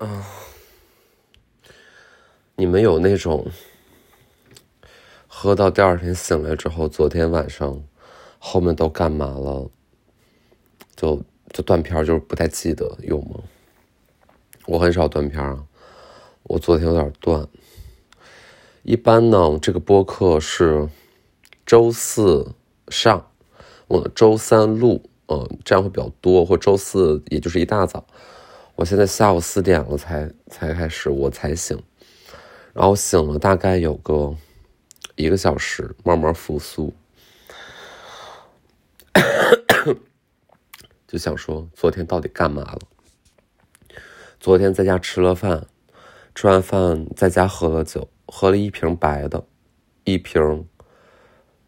啊，你们有那种喝到第二天醒来之后，昨天晚上后面都干嘛了？就就断片，就是不太记得，有吗？我很少断片啊，我昨天有点断。一般呢，这个播客是周四上，我周三录，嗯，这样会比较多，或周四也就是一大早。我现在下午四点了才才开始，我才醒，然后醒了大概有个一个小时，慢慢复苏，就想说昨天到底干嘛了？昨天在家吃了饭，吃完饭在家喝了酒。喝了一瓶白的，一瓶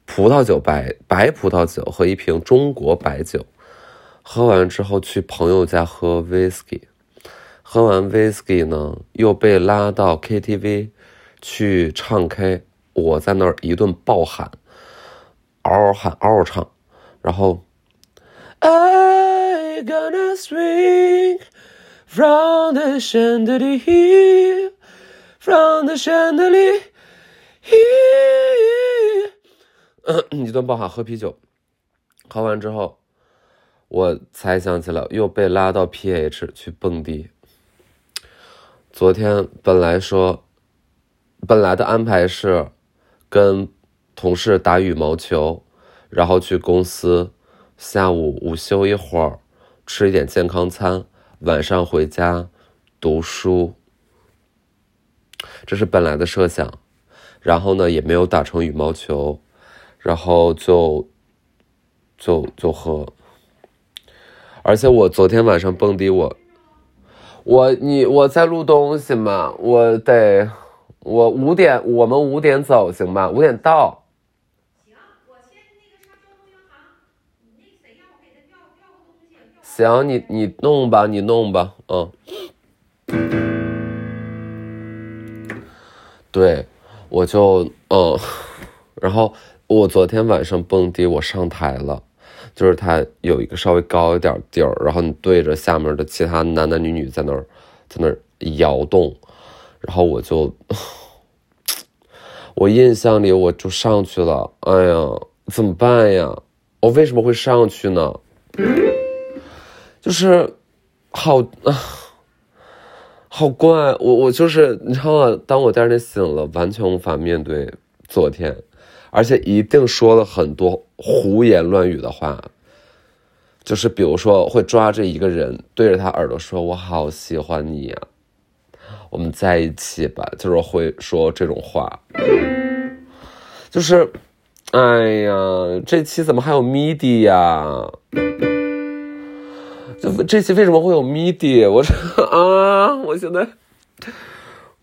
葡萄酒白白葡萄酒和一瓶中国白酒，喝完之后去朋友家喝 whisky，喝完 whisky 呢又被拉到 KTV 去唱 K，我在那儿一顿暴喊，嗷嗷喊嗷嗷唱，然后 I gonna swing from the chandelier。From the chandelier，一顿暴喊喝啤酒，喝完之后，我才想起来又被拉到 PH 去蹦迪。昨天本来说，本来的安排是跟同事打羽毛球，然后去公司，下午午休一会儿，吃一点健康餐，晚上回家读书。这是本来的设想，然后呢，也没有打成羽毛球，然后就就就喝。而且我昨天晚上蹦迪，我我你我在录东西嘛，我得我五点，我们五点走行吧？五点到。行，我先那个上交通银行，你那谁让我给他调调个东西。行，你你弄吧，你弄吧，嗯。对，我就嗯，然后我昨天晚上蹦迪，我上台了，就是它有一个稍微高一点地儿，然后你对着下面的其他男男女女在那儿，在那儿摇动，然后我就，我印象里我就上去了，哎呀，怎么办呀？我为什么会上去呢？就是好啊。好怪，我我就是你知道吗？当我第二天醒了，完全无法面对昨天，而且一定说了很多胡言乱语的话，就是比如说会抓着一个人对着他耳朵说：“我好喜欢你呀，我们在一起吧。”就是会说这种话，就是，哎呀，这期怎么还有 MIDI 呀？这这期为什么会有 MIDI？我这啊，我现在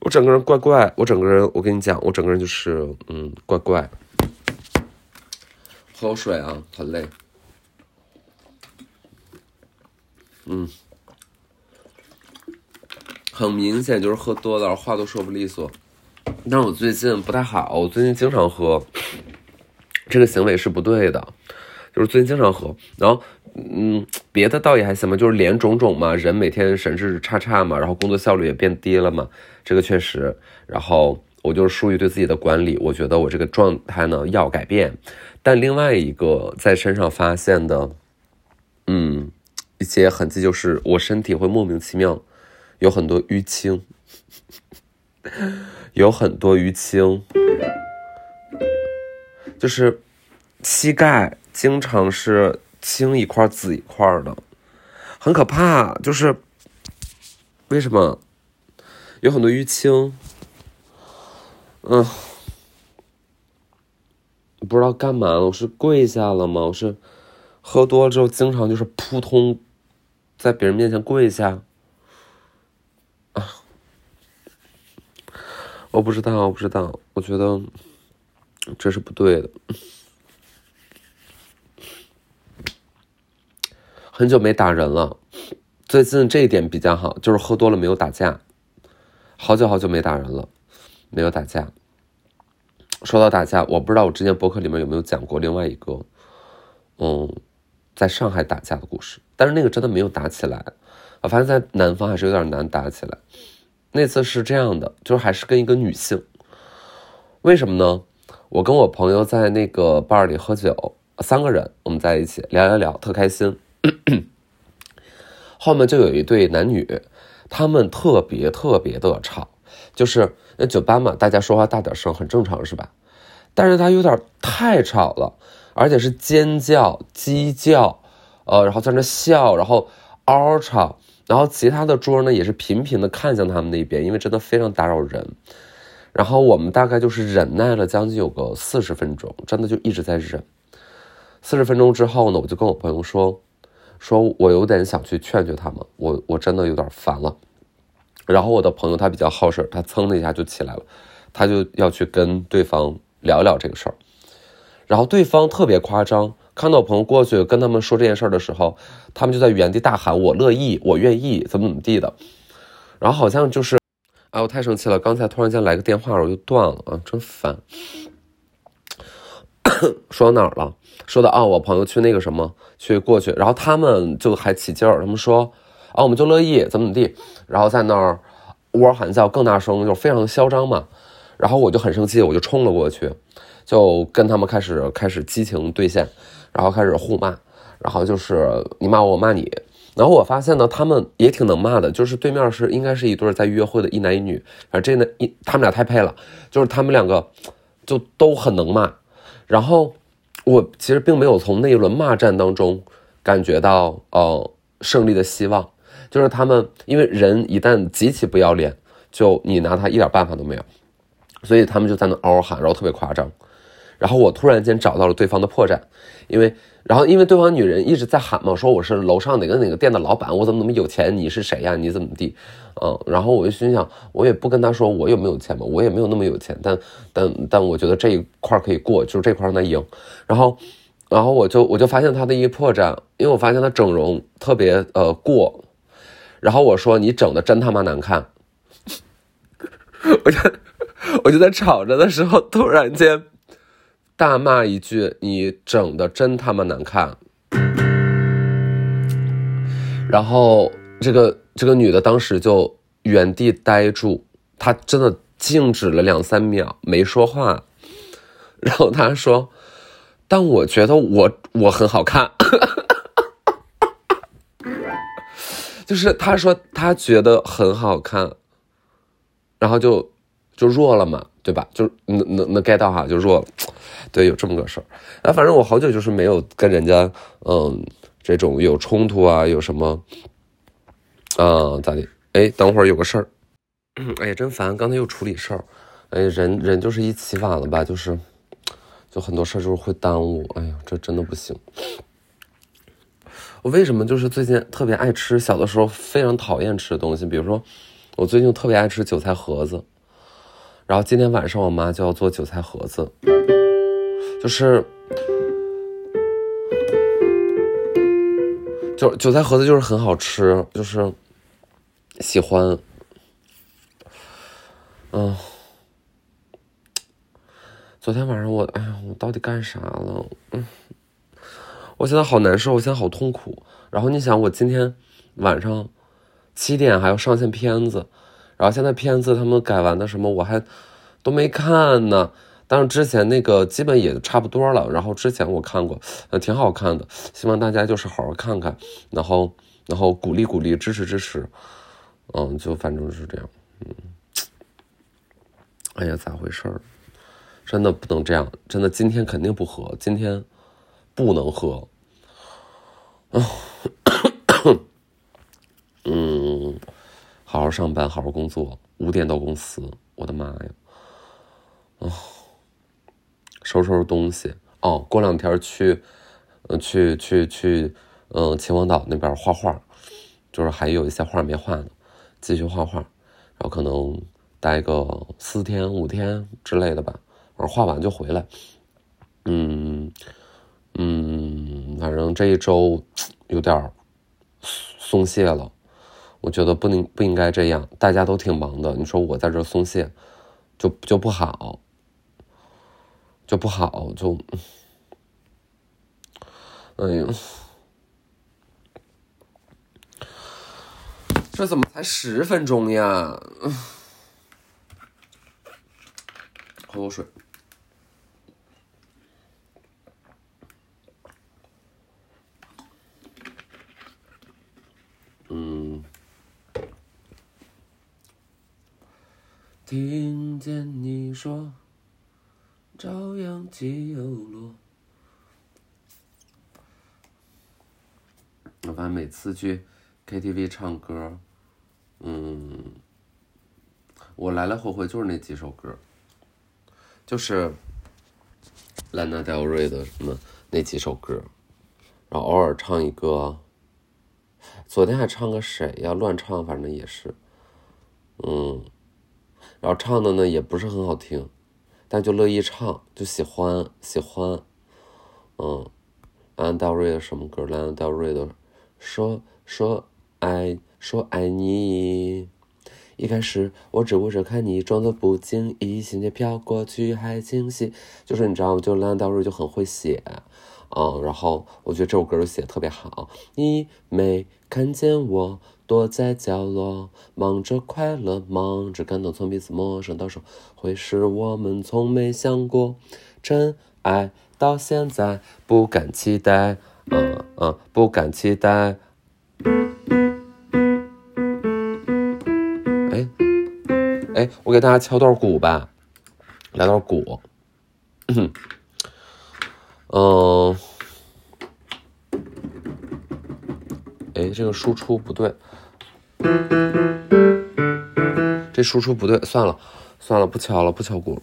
我整个人怪怪，我整个人我跟你讲，我整个人就是嗯怪怪。喝口水啊，很累。嗯，很明显就是喝多了，话都说不利索。但我最近不太好，我最近经常喝，这个行为是不对的，就是最近经常喝，然后。嗯，别的倒也还行吧，就是脸肿肿嘛，人每天神志差差嘛，然后工作效率也变低了嘛，这个确实。然后我就是疏于对自己的管理，我觉得我这个状态呢要改变。但另外一个在身上发现的，嗯，一些痕迹就是我身体会莫名其妙有很多淤青，有很多淤青，就是膝盖经常是。青一块紫一块的，很可怕。就是为什么有很多淤青？嗯，不知道干嘛了。我是跪下了吗？我是喝多了之后经常就是扑通在别人面前跪下啊？我不知道，我不知道。我觉得这是不对的。很久没打人了，最近这一点比较好，就是喝多了没有打架，好久好久没打人了，没有打架。说到打架，我不知道我之前博客里面有没有讲过另外一个，嗯，在上海打架的故事，但是那个真的没有打起来，我发现在南方还是有点难打起来。那次是这样的，就是还是跟一个女性，为什么呢？我跟我朋友在那个 bar 里喝酒，三个人我们在一起聊聊聊，特开心。后面就有一对男女，他们特别特别的吵，就是那酒吧嘛，大家说话大点声很正常是吧？但是他有点太吵了，而且是尖叫、鸡叫，呃，然后在那笑，然后嗷嗷吵。然后其他的桌呢也是频频的看向他们那边，因为真的非常打扰人。然后我们大概就是忍耐了将近有个四十分钟，真的就一直在忍。四十分钟之后呢，我就跟我朋友说，说我有点想去劝劝他们，我我真的有点烦了。然后我的朋友他比较好事他噌的一下就起来了，他就要去跟对方聊聊这个事儿。然后对方特别夸张。看到我朋友过去跟他们说这件事的时候，他们就在原地大喊：“我乐意，我愿意，怎么怎么地的。”然后好像就是，哎，我太生气了！刚才突然间来个电话，我就断了啊，真烦。说到哪儿了？说到啊，我朋友去那个什么，去过去，然后他们就还起劲儿，他们说：“啊，我们就乐意，怎么怎么地。”然后在那儿呜喊叫更大声，就非常的嚣张嘛。然后我就很生气，我就冲了过去，就跟他们开始开始激情对线。然后开始互骂，然后就是你骂我，我骂你。然后我发现呢，他们也挺能骂的，就是对面是应该是一对在约会的一男一女，反正这呢一他们俩太配了，就是他们两个就都很能骂。然后我其实并没有从那一轮骂战当中感觉到呃胜利的希望，就是他们因为人一旦极其不要脸，就你拿他一点办法都没有，所以他们就在那嗷嗷喊，然后特别夸张。然后我突然间找到了对方的破绽，因为，然后因为对方女人一直在喊嘛，说我是楼上哪个哪个店的老板，我怎么怎么有钱，你是谁呀？你怎么地？嗯，然后我就心想，我也不跟他说我有没有钱嘛，我也没有那么有钱，但但但我觉得这一块可以过，就是这块让他赢。然后，然后我就我就发现他的一个破绽，因为我发现他整容特别呃过，然后我说你整的真他妈难看，我就 我就在吵着的时候突然间。大骂一句：“你整的真他妈难看！”然后这个这个女的当时就原地呆住，她真的静止了两三秒没说话。然后她说：“但我觉得我我很好看。” 就是他说他觉得很好看，然后就就弱了嘛，对吧？就能能能 get 到哈，就弱了。对，有这么个事儿，啊，反正我好久就是没有跟人家，嗯，这种有冲突啊，有什么，啊，咋的？哎，等会儿有个事儿，哎呀，真烦，刚才又处理事儿，哎，人人就是一起晚了吧，就是，就很多事儿就是会耽误，哎呀，这真的不行。我为什么就是最近特别爱吃小的时候非常讨厌吃的东西？比如说，我最近特别爱吃韭菜盒子，然后今天晚上我妈就要做韭菜盒子。就是，就韭菜盒子就是很好吃，就是喜欢。嗯，昨天晚上我，哎呀，我到底干啥了？嗯，我现在好难受，我现在好痛苦。然后你想，我今天晚上七点还要上线片子，然后现在片子他们改完的什么我还都没看呢。但是之前那个基本也差不多了，然后之前我看过，呃，挺好看的，希望大家就是好好看看，然后然后鼓励鼓励，支持支持，嗯，就反正是这样，嗯，哎呀，咋回事儿？真的不能这样，真的今天肯定不喝，今天不能喝，啊，嗯，好好上班，好好工作，五点到公司，我的妈呀，啊。收拾收拾东西哦，过两天去，嗯，去去去，嗯，秦皇岛那边画画，就是还有一些画没画呢，继续画画，然后可能待个四天五天之类的吧，反正画完就回来。嗯嗯，反正这一周有点松懈了，我觉得不能不应该这样，大家都挺忙的，你说我在这松懈，就就不好。就不好，就，哎呀，这怎么才十分钟呀？喝口水。听见你说，朝阳起又落。我发现每次去 KTV 唱歌，嗯，我来来回回就是那几首歌，就是兰娜德瑞的什么那几首歌，然后偶尔唱一个。昨天还唱个谁呀？乱唱，反正也是，嗯，然后唱的呢也不是很好听，但就乐意唱，就喜欢喜欢，嗯，安道瑞的什么歌？兰道瑞的说说爱说爱你，一开始我只顾着看你，装作不经意，心却飘过去还惊喜，就是你知道吗？就兰道瑞就很会写。嗯，然后我觉得这首歌写的特别好。你没看见我躲在角落，忙着快乐，忙着感动，从彼此陌生到熟，会是我们从没想过。真爱到现在不敢期待，嗯嗯，不敢期待。哎哎，我给大家敲段鼓吧，来段鼓。嗯，哎，这个输出不对，这输出不对，算了，算了，不敲了，不敲鼓了。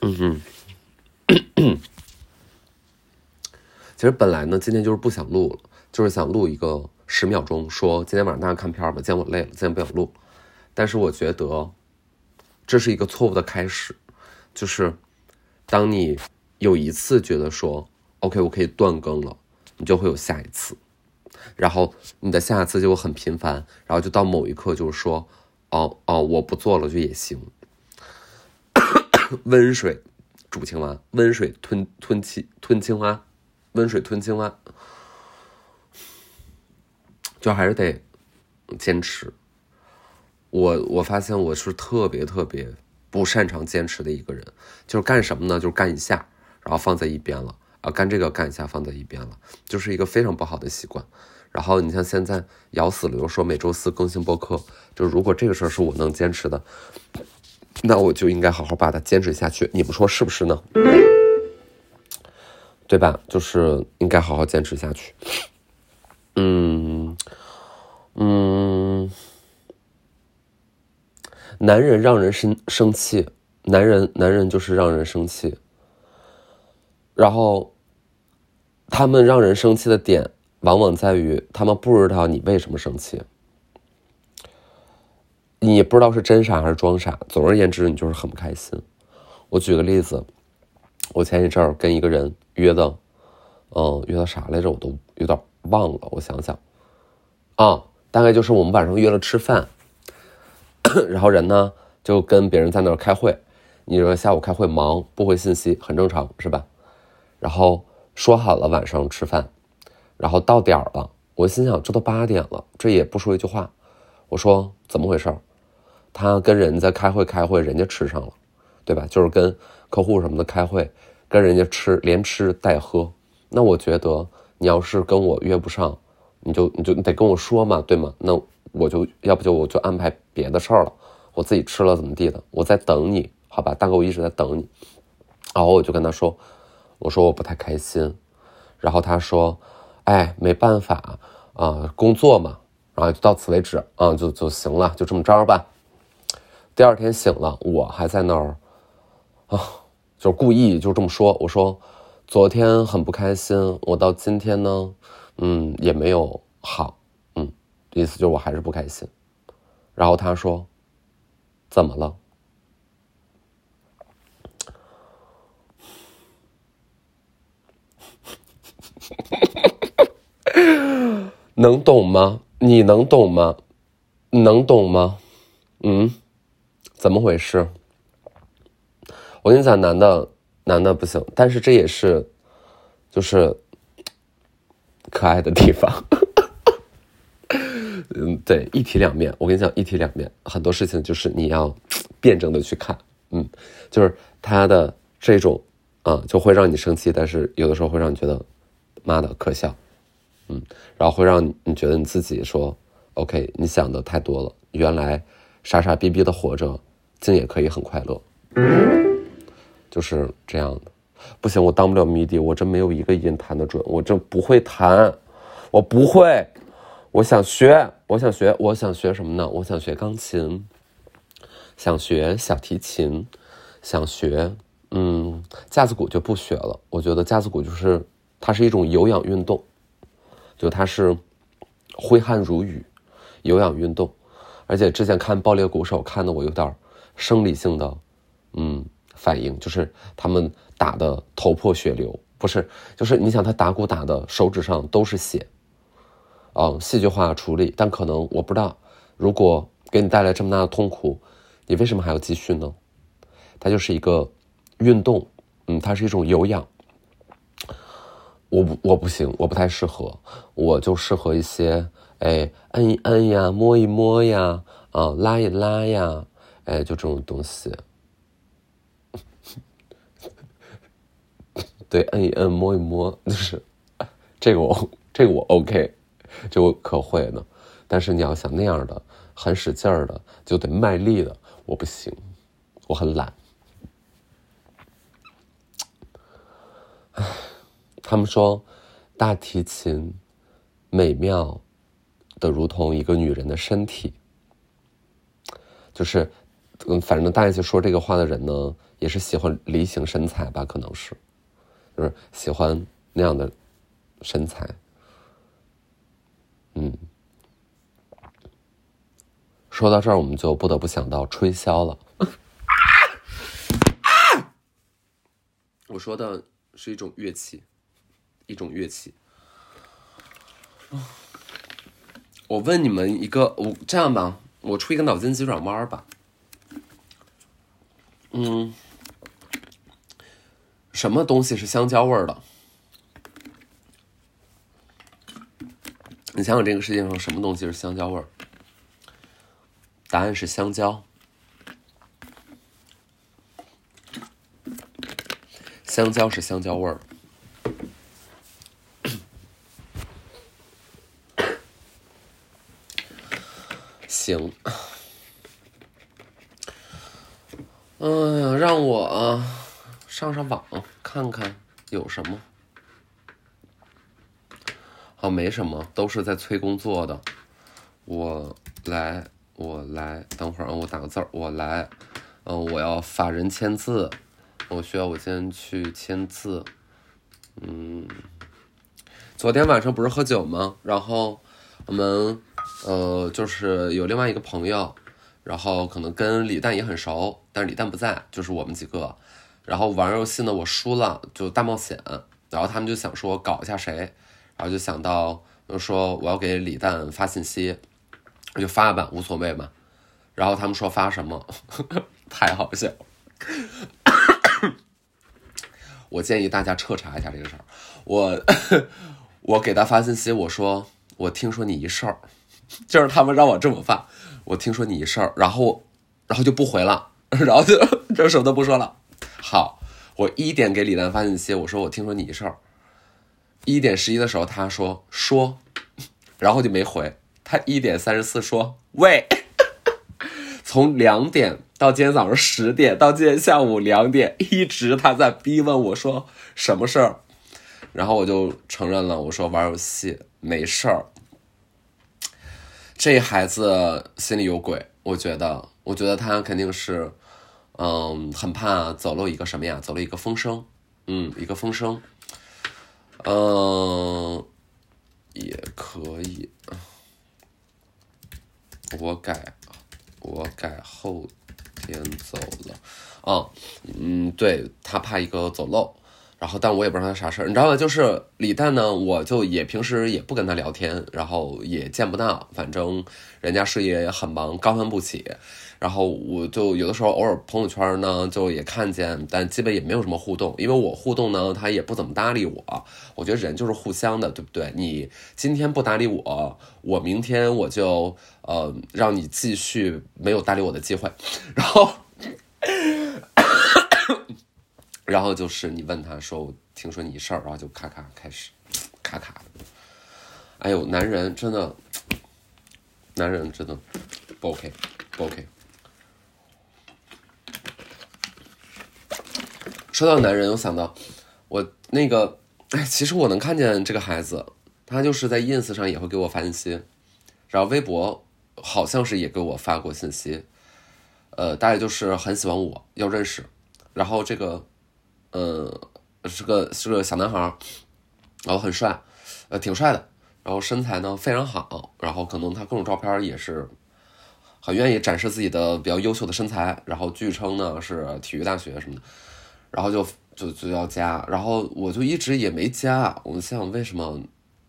嗯哼，其实本来呢，今天就是不想录了，就是想录一个十秒钟，说今天晚上大家看片吧，今天我累了，今天不想录。但是我觉得这是一个错误的开始，就是当你。有一次觉得说，OK，我可以断更了，你就会有下一次，然后你的下一次就会很频繁，然后就到某一刻就是说，哦哦，我不做了就也行。温水煮青蛙，温水吞吞青吞青蛙，温水吞青蛙，就还是得坚持。我我发现我是特别特别不擅长坚持的一个人，就是干什么呢？就是干一下。然后放在一边了啊，干这个干一下放在一边了，就是一个非常不好的习惯。然后你像现在咬死了又说每周四更新播客，就如果这个事儿是我能坚持的，那我就应该好好把它坚持下去。你们说是不是呢？对吧？就是应该好好坚持下去。嗯嗯，男人让人生生气，男人男人就是让人生气。然后，他们让人生气的点，往往在于他们不知道你为什么生气，你不知道是真傻还是装傻。总而言之，你就是很不开心。我举个例子，我前一阵儿跟一个人约的，嗯，约的啥来着？我都有点忘了。我想想，啊，大概就是我们晚上约了吃饭，然后人呢就跟别人在那儿开会。你说下午开会忙，不回信息很正常，是吧？然后说好了晚上吃饭，然后到点儿了，我心想这都八点了，这也不说一句话。我说怎么回事？他跟人家开会开会，人家吃上了，对吧？就是跟客户什么的开会，跟人家吃连吃带喝。那我觉得你要是跟我约不上，你就你就得跟我说嘛，对吗？那我就要不就我就安排别的事儿了，我自己吃了怎么地的，我在等你，好吧？大哥，我一直在等你。然后我就跟他说。我说我不太开心，然后他说：“哎，没办法啊，工作嘛，然后就到此为止啊，就就行了，就这么着吧。”第二天醒了，我还在那儿啊，就故意就这么说。我说：“昨天很不开心，我到今天呢，嗯，也没有好，嗯，意思就是我还是不开心。”然后他说：“怎么了？” 能懂吗？你能懂吗？能懂吗？嗯，怎么回事？我跟你讲，男的，男的不行，但是这也是，就是可爱的地方。嗯，对，一体两面。我跟你讲，一体两面，很多事情就是你要辩证的去看。嗯，就是他的这种啊，就会让你生气，但是有的时候会让你觉得，妈的可笑。嗯，然后会让你觉得你自己说，OK，你想的太多了。原来傻傻逼逼的活着，竟也可以很快乐。就是这样的。不行，我当不了迷笛，我真没有一个音弹得准，我真不会弹，我不会。我想学，我想学，我想学什么呢？我想学钢琴，想学小提琴，想学，嗯，架子鼓就不学了。我觉得架子鼓就是它是一种有氧运动，就它是挥汗如雨，有氧运动。而且之前看爆裂鼓手，看的我有点生理性的，嗯，反应，就是他们打的头破血流，不是，就是你想他打鼓打的手指上都是血。嗯，戏剧化处理，但可能我不知道，如果给你带来这么大的痛苦，你为什么还要继续呢？它就是一个运动，嗯，它是一种有氧。我不，我不行，我不太适合，我就适合一些，哎，按一按呀，摸一摸呀，啊，拉一拉呀，哎，就这种东西。对，按一按，摸一摸，就是这个我，这个我 OK。就可会呢，但是你要想那样的很使劲儿的，就得卖力的，我不行，我很懒。唉，他们说大提琴美妙的如同一个女人的身体，就是嗯，反正大家就说这个话的人呢，也是喜欢梨形身材吧，可能是，就是喜欢那样的身材。嗯，说到这儿，我们就不得不想到吹箫了。我说的是一种乐器，一种乐器。我问你们一个，我这样吧，我出一个脑筋急转弯吧。嗯，什么东西是香蕉味儿的？你想想，这个世界上什么东西是香蕉味儿？答案是香蕉。香蕉是香蕉味儿。行。哎呀，让我上上网看看有什么。好，没什么，都是在催工作的。我来，我来，等会儿啊，我打个字儿，我来。嗯，我要法人签字，我需要我先去签字。嗯，昨天晚上不是喝酒吗？然后我们呃，就是有另外一个朋友，然后可能跟李诞也很熟，但是李诞不在，就是我们几个。然后玩游戏呢，我输了，就大冒险。然后他们就想说搞一下谁。然后就想到，就说我要给李诞发信息，我就发吧，无所谓嘛。然后他们说发什么，太好笑。我建议大家彻查一下这个事儿。我 我给他发信息，我说我听说你一事儿，就是他们让我这么发。我听说你一事儿，然后然后就不回了，然后就就什么都不说了。好，我一点给李丹发信息，我说我听说你一事儿。一点十一的时候，他说说，然后就没回。他一点三十四说喂，从两点到今天早上十点，到今天下午两点，一直他在逼问我说什么事儿。然后我就承认了，我说玩游戏没事儿。这孩子心里有鬼，我觉得，我觉得他肯定是，嗯，很怕走漏一个什么呀？走了一个风声，嗯，一个风声。嗯，也可以。我改，我改后天走了。啊，嗯，对他怕一个走漏，然后但我也不知道他啥事儿，你知道吗？就是李诞呢，我就也平时也不跟他聊天，然后也见不到，反正人家事业也很忙，高攀不起。然后我就有的时候偶尔朋友圈呢，就也看见，但基本也没有什么互动，因为我互动呢，他也不怎么搭理我。我觉得人就是互相的，对不对？你今天不搭理我，我明天我就呃让你继续没有搭理我的机会，然后。然后就是你问他说：“我听说你事儿，然后就咔咔开始，咔咔的。哎呦，男人真的，男人真的不 OK，不 OK。说到男人，我想到我那个，哎，其实我能看见这个孩子，他就是在 ins 上也会给我发信息，然后微博好像是也给我发过信息，呃，大概就是很喜欢我，要认识，然后这个。”呃，是个是个小男孩然后很帅，呃，挺帅的，然后身材呢非常好，然后可能他各种照片也是很愿意展示自己的比较优秀的身材，然后据称呢是体育大学什么的，然后就就就要加，然后我就一直也没加，我想为什么，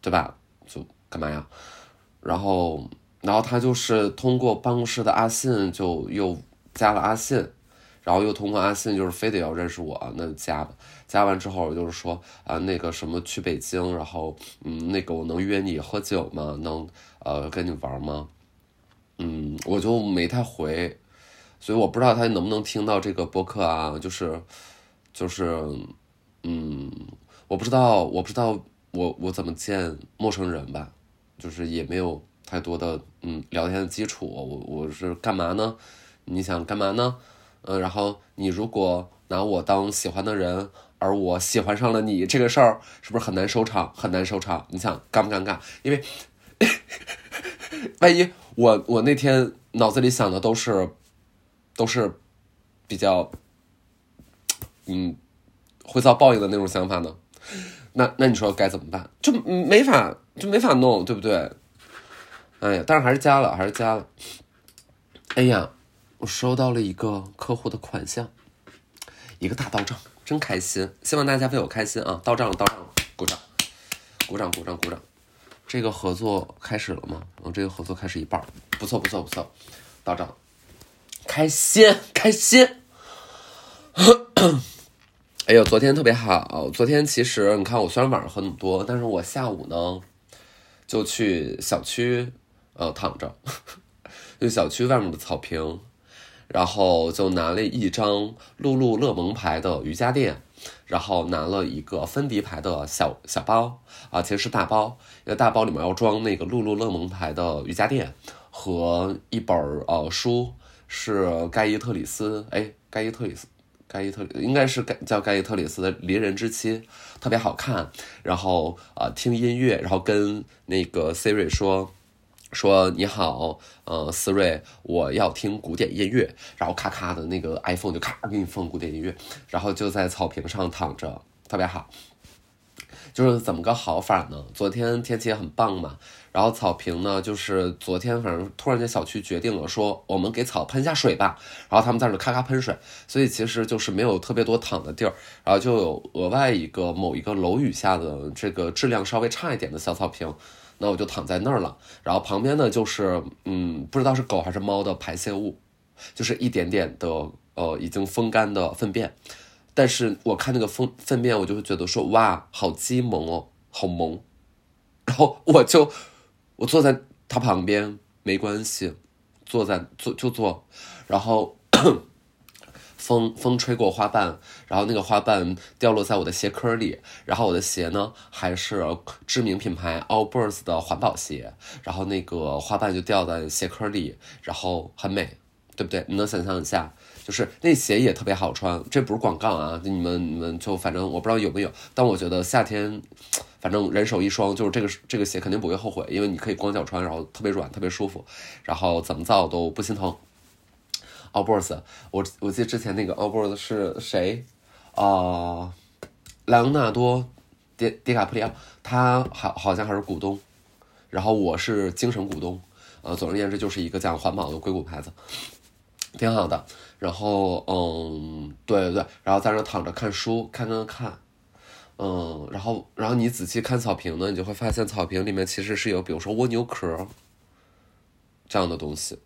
对吧？就干嘛呀？然后然后他就是通过办公室的阿信就又加了阿信。然后又通过阿信，就是非得要认识我，那就加吧。加完之后就是说啊，那个什么去北京，然后嗯，那个我能约你喝酒吗？能呃跟你玩吗？嗯，我就没太回，所以我不知道他能不能听到这个播客啊。就是就是嗯，我不知道，我不知道我我怎么见陌生人吧，就是也没有太多的嗯聊天的基础。我我是干嘛呢？你想干嘛呢？嗯，然后你如果拿我当喜欢的人，而我喜欢上了你，这个事儿是不是很难收场？很难收场。你想尴不尴尬？因为 万一我我那天脑子里想的都是都是比较嗯会遭报应的那种想法呢？那那你说该怎么办？就没法就没法弄，对不对？哎呀，但是还是加了，还是加了。哎呀。我收到了一个客户的款项，一个大到账，真开心！希望大家为我开心啊！到账了，到账了，鼓掌，鼓掌，鼓掌，鼓掌！这个合作开始了吗？嗯，这个合作开始一半，不错，不错，不错，到账，开心，开心！哎呦，昨天特别好，昨天其实你看，我虽然晚上喝那么多，但是我下午呢就去小区呃躺着，就小区外面的草坪。然后就拿了一张露露乐蒙牌的瑜伽垫，然后拿了一个芬迪牌的小小包啊，其实是大包，那个大包里面要装那个露露乐蒙牌的瑜伽垫和一本呃书，是盖伊特里斯，哎，盖伊特里斯，盖伊特应该是盖叫盖伊特里斯的《离人之妻》，特别好看。然后啊，听音乐，然后跟那个 Siri 说。说你好，呃，思睿，我要听古典音乐，然后咔咔的那个 iPhone 就咔给你放古典音乐，然后就在草坪上躺着，特别好。就是怎么个好法呢？昨天天气也很棒嘛，然后草坪呢，就是昨天反正突然间小区决定了说，我们给草喷一下水吧，然后他们在那咔咔喷水，所以其实就是没有特别多躺的地儿，然后就有额外一个某一个楼宇下的这个质量稍微差一点的小草坪。那我就躺在那儿了，然后旁边呢就是，嗯，不知道是狗还是猫的排泄物，就是一点点的，呃，已经风干的粪便，但是我看那个粪粪便，我就会觉得说，哇，好鸡萌哦，好萌，然后我就，我坐在它旁边，没关系，坐在坐就坐，然后。风风吹过花瓣，然后那个花瓣掉落在我的鞋壳里，然后我的鞋呢还是知名品牌 Allbirds 的环保鞋，然后那个花瓣就掉在鞋壳里，然后很美，对不对？你能想象一下，就是那鞋也特别好穿，这不是广告啊，你们你们就反正我不知道有没有，但我觉得夏天，反正人手一双，就是这个这个鞋肯定不会后悔，因为你可以光脚穿，然后特别软，特别舒服，然后怎么造都不心疼。奥博斯，我我记得之前那个奥博斯是谁？啊，莱昂纳多·迪迪卡普里奥，他好好像还是股东，然后我是精神股东，呃，总而言之就是一个讲环保的硅谷牌子，挺好的。然后，嗯，对对对，然后在那躺着看书，看看看，嗯，然后然后你仔细看草坪呢，你就会发现草坪里面其实是有，比如说蜗牛壳这样的东西。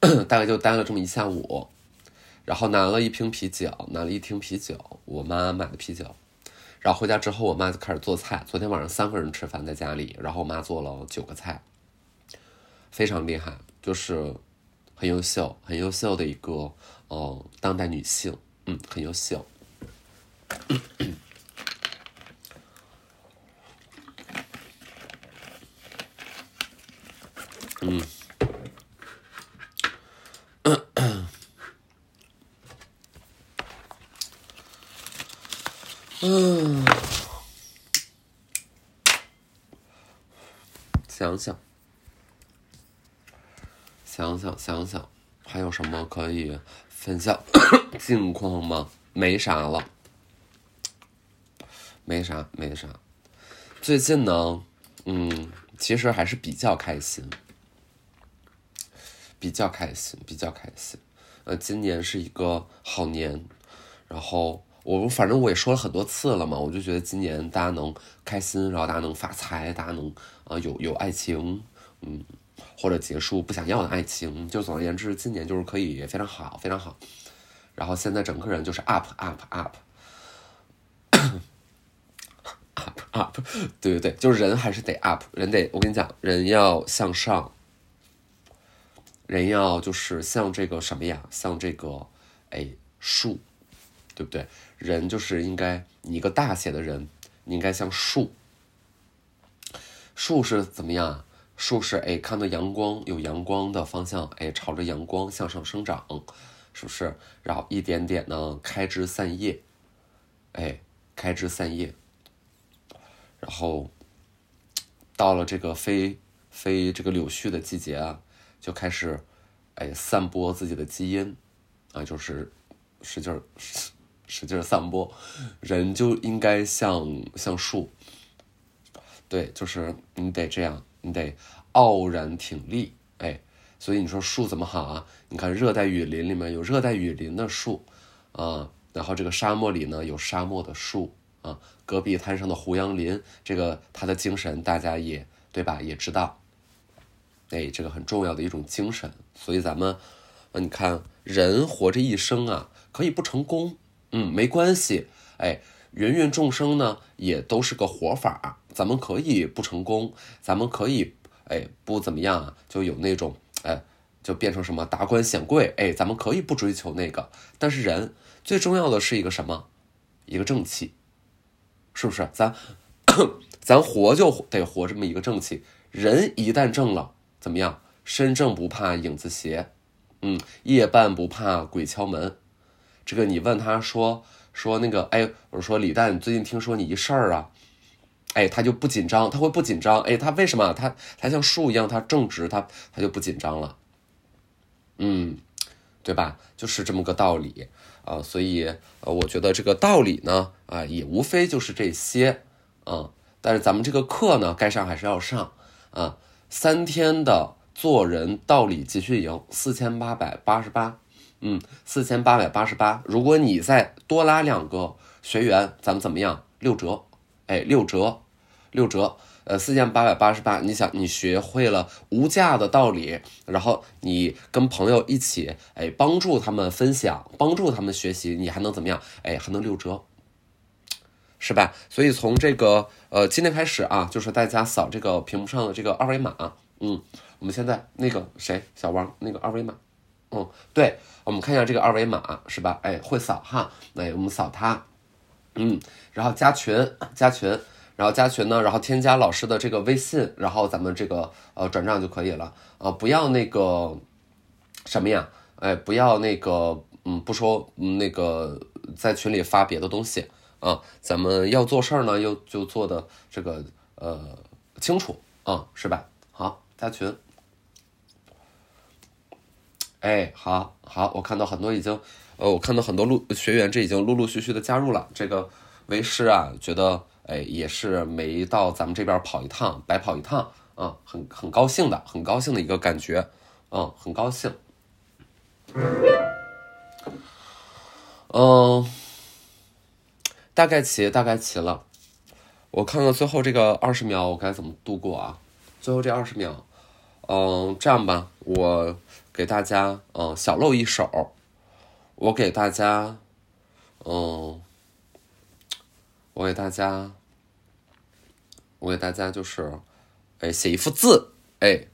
大概就待了这么一下午，然后拿了一瓶啤酒，拿了一听啤酒，我妈买的啤酒。然后回家之后，我妈就开始做菜。昨天晚上三个人吃饭在家里，然后我妈做了九个菜，非常厉害，就是很优秀、很优秀的一个哦，当代女性，嗯，很优秀。嗯。嗯，想想，想想，想想，还有什么可以分享 近况吗？没啥了，没啥，没啥。最近呢，嗯，其实还是比较开心，比较开心，比较开心。呃，今年是一个好年，然后。我反正我也说了很多次了嘛，我就觉得今年大家能开心，然后大家能发财，大家能啊有有爱情，嗯，或者结束不想要的爱情，就总而言之，今年就是可以非常好，非常好。然后现在整个人就是 up up up up up，对对对，就是人还是得 up，人得我跟你讲，人要向上，人要就是像这个什么呀，像这个哎树。对不对？人就是应该，你一个大写的人，你应该像树。树是怎么样？树是哎，看到阳光有阳光的方向，哎，朝着阳光向上生长，是不是？然后一点点呢，开枝散叶，哎，开枝散叶。然后到了这个飞飞这个柳絮的季节啊，就开始哎散播自己的基因啊，就是使劲儿。使劲散播，人就应该像像树，对，就是你得这样，你得傲然挺立，哎，所以你说树怎么好啊？你看热带雨林里面有热带雨林的树，啊，然后这个沙漠里呢有沙漠的树，啊，戈壁滩上的胡杨林，这个他的精神大家也对吧？也知道，哎，这个很重要的一种精神，所以咱们，啊，你看人活着一生啊，可以不成功。嗯，没关系，哎，芸芸众生呢，也都是个活法咱们可以不成功，咱们可以，哎，不怎么样啊，就有那种，哎，就变成什么达官显贵，哎，咱们可以不追求那个。但是人最重要的是一个什么？一个正气，是不是？咱咱活就得活这么一个正气。人一旦正了，怎么样？身正不怕影子斜，嗯，夜半不怕鬼敲门。这个你问他说说那个哎，我说李诞，最近听说你一事儿啊，哎，他就不紧张，他会不紧张，哎，他为什么？他他像树一样，他正直，他他就不紧张了，嗯，对吧？就是这么个道理啊，所以呃，我觉得这个道理呢，啊，也无非就是这些啊，但是咱们这个课呢，该上还是要上啊，三天的做人道理集训营，四千八百八十八。嗯，四千八百八十八。如果你再多拉两个学员，咱们怎么样？六折，哎，六折，六折。呃，四千八百八十八。你想，你学会了无价的道理，然后你跟朋友一起，哎，帮助他们分享，帮助他们学习，你还能怎么样？哎，还能六折，是吧？所以从这个呃今天开始啊，就是大家扫这个屏幕上的这个二维码。嗯，我们现在那个谁，小王，那个二维码。嗯，对。我们看一下这个二维码是吧？哎，会扫哈，哎，我们扫它，嗯，然后加群，加群，然后加群呢，然后添加老师的这个微信，然后咱们这个呃转账就可以了啊，不要那个什么呀？哎，不要那个，嗯，不说那个在群里发别的东西啊，咱们要做事儿呢，又就做的这个呃清楚啊，是吧？好，加群。哎，好好，我看到很多已经，呃，我看到很多陆学员，这已经陆陆续续的加入了这个为师啊，觉得哎，也是没到咱们这边跑一趟，白跑一趟啊，很很高兴的，很高兴的一个感觉，嗯，很高兴。嗯，大概齐，大概齐了。我看看最后这个二十秒我该怎么度过啊？最后这二十秒，嗯，这样吧，我给大家嗯小露一手，我给大家，嗯，我给大家，我给大家就是，哎，写一幅字，哎。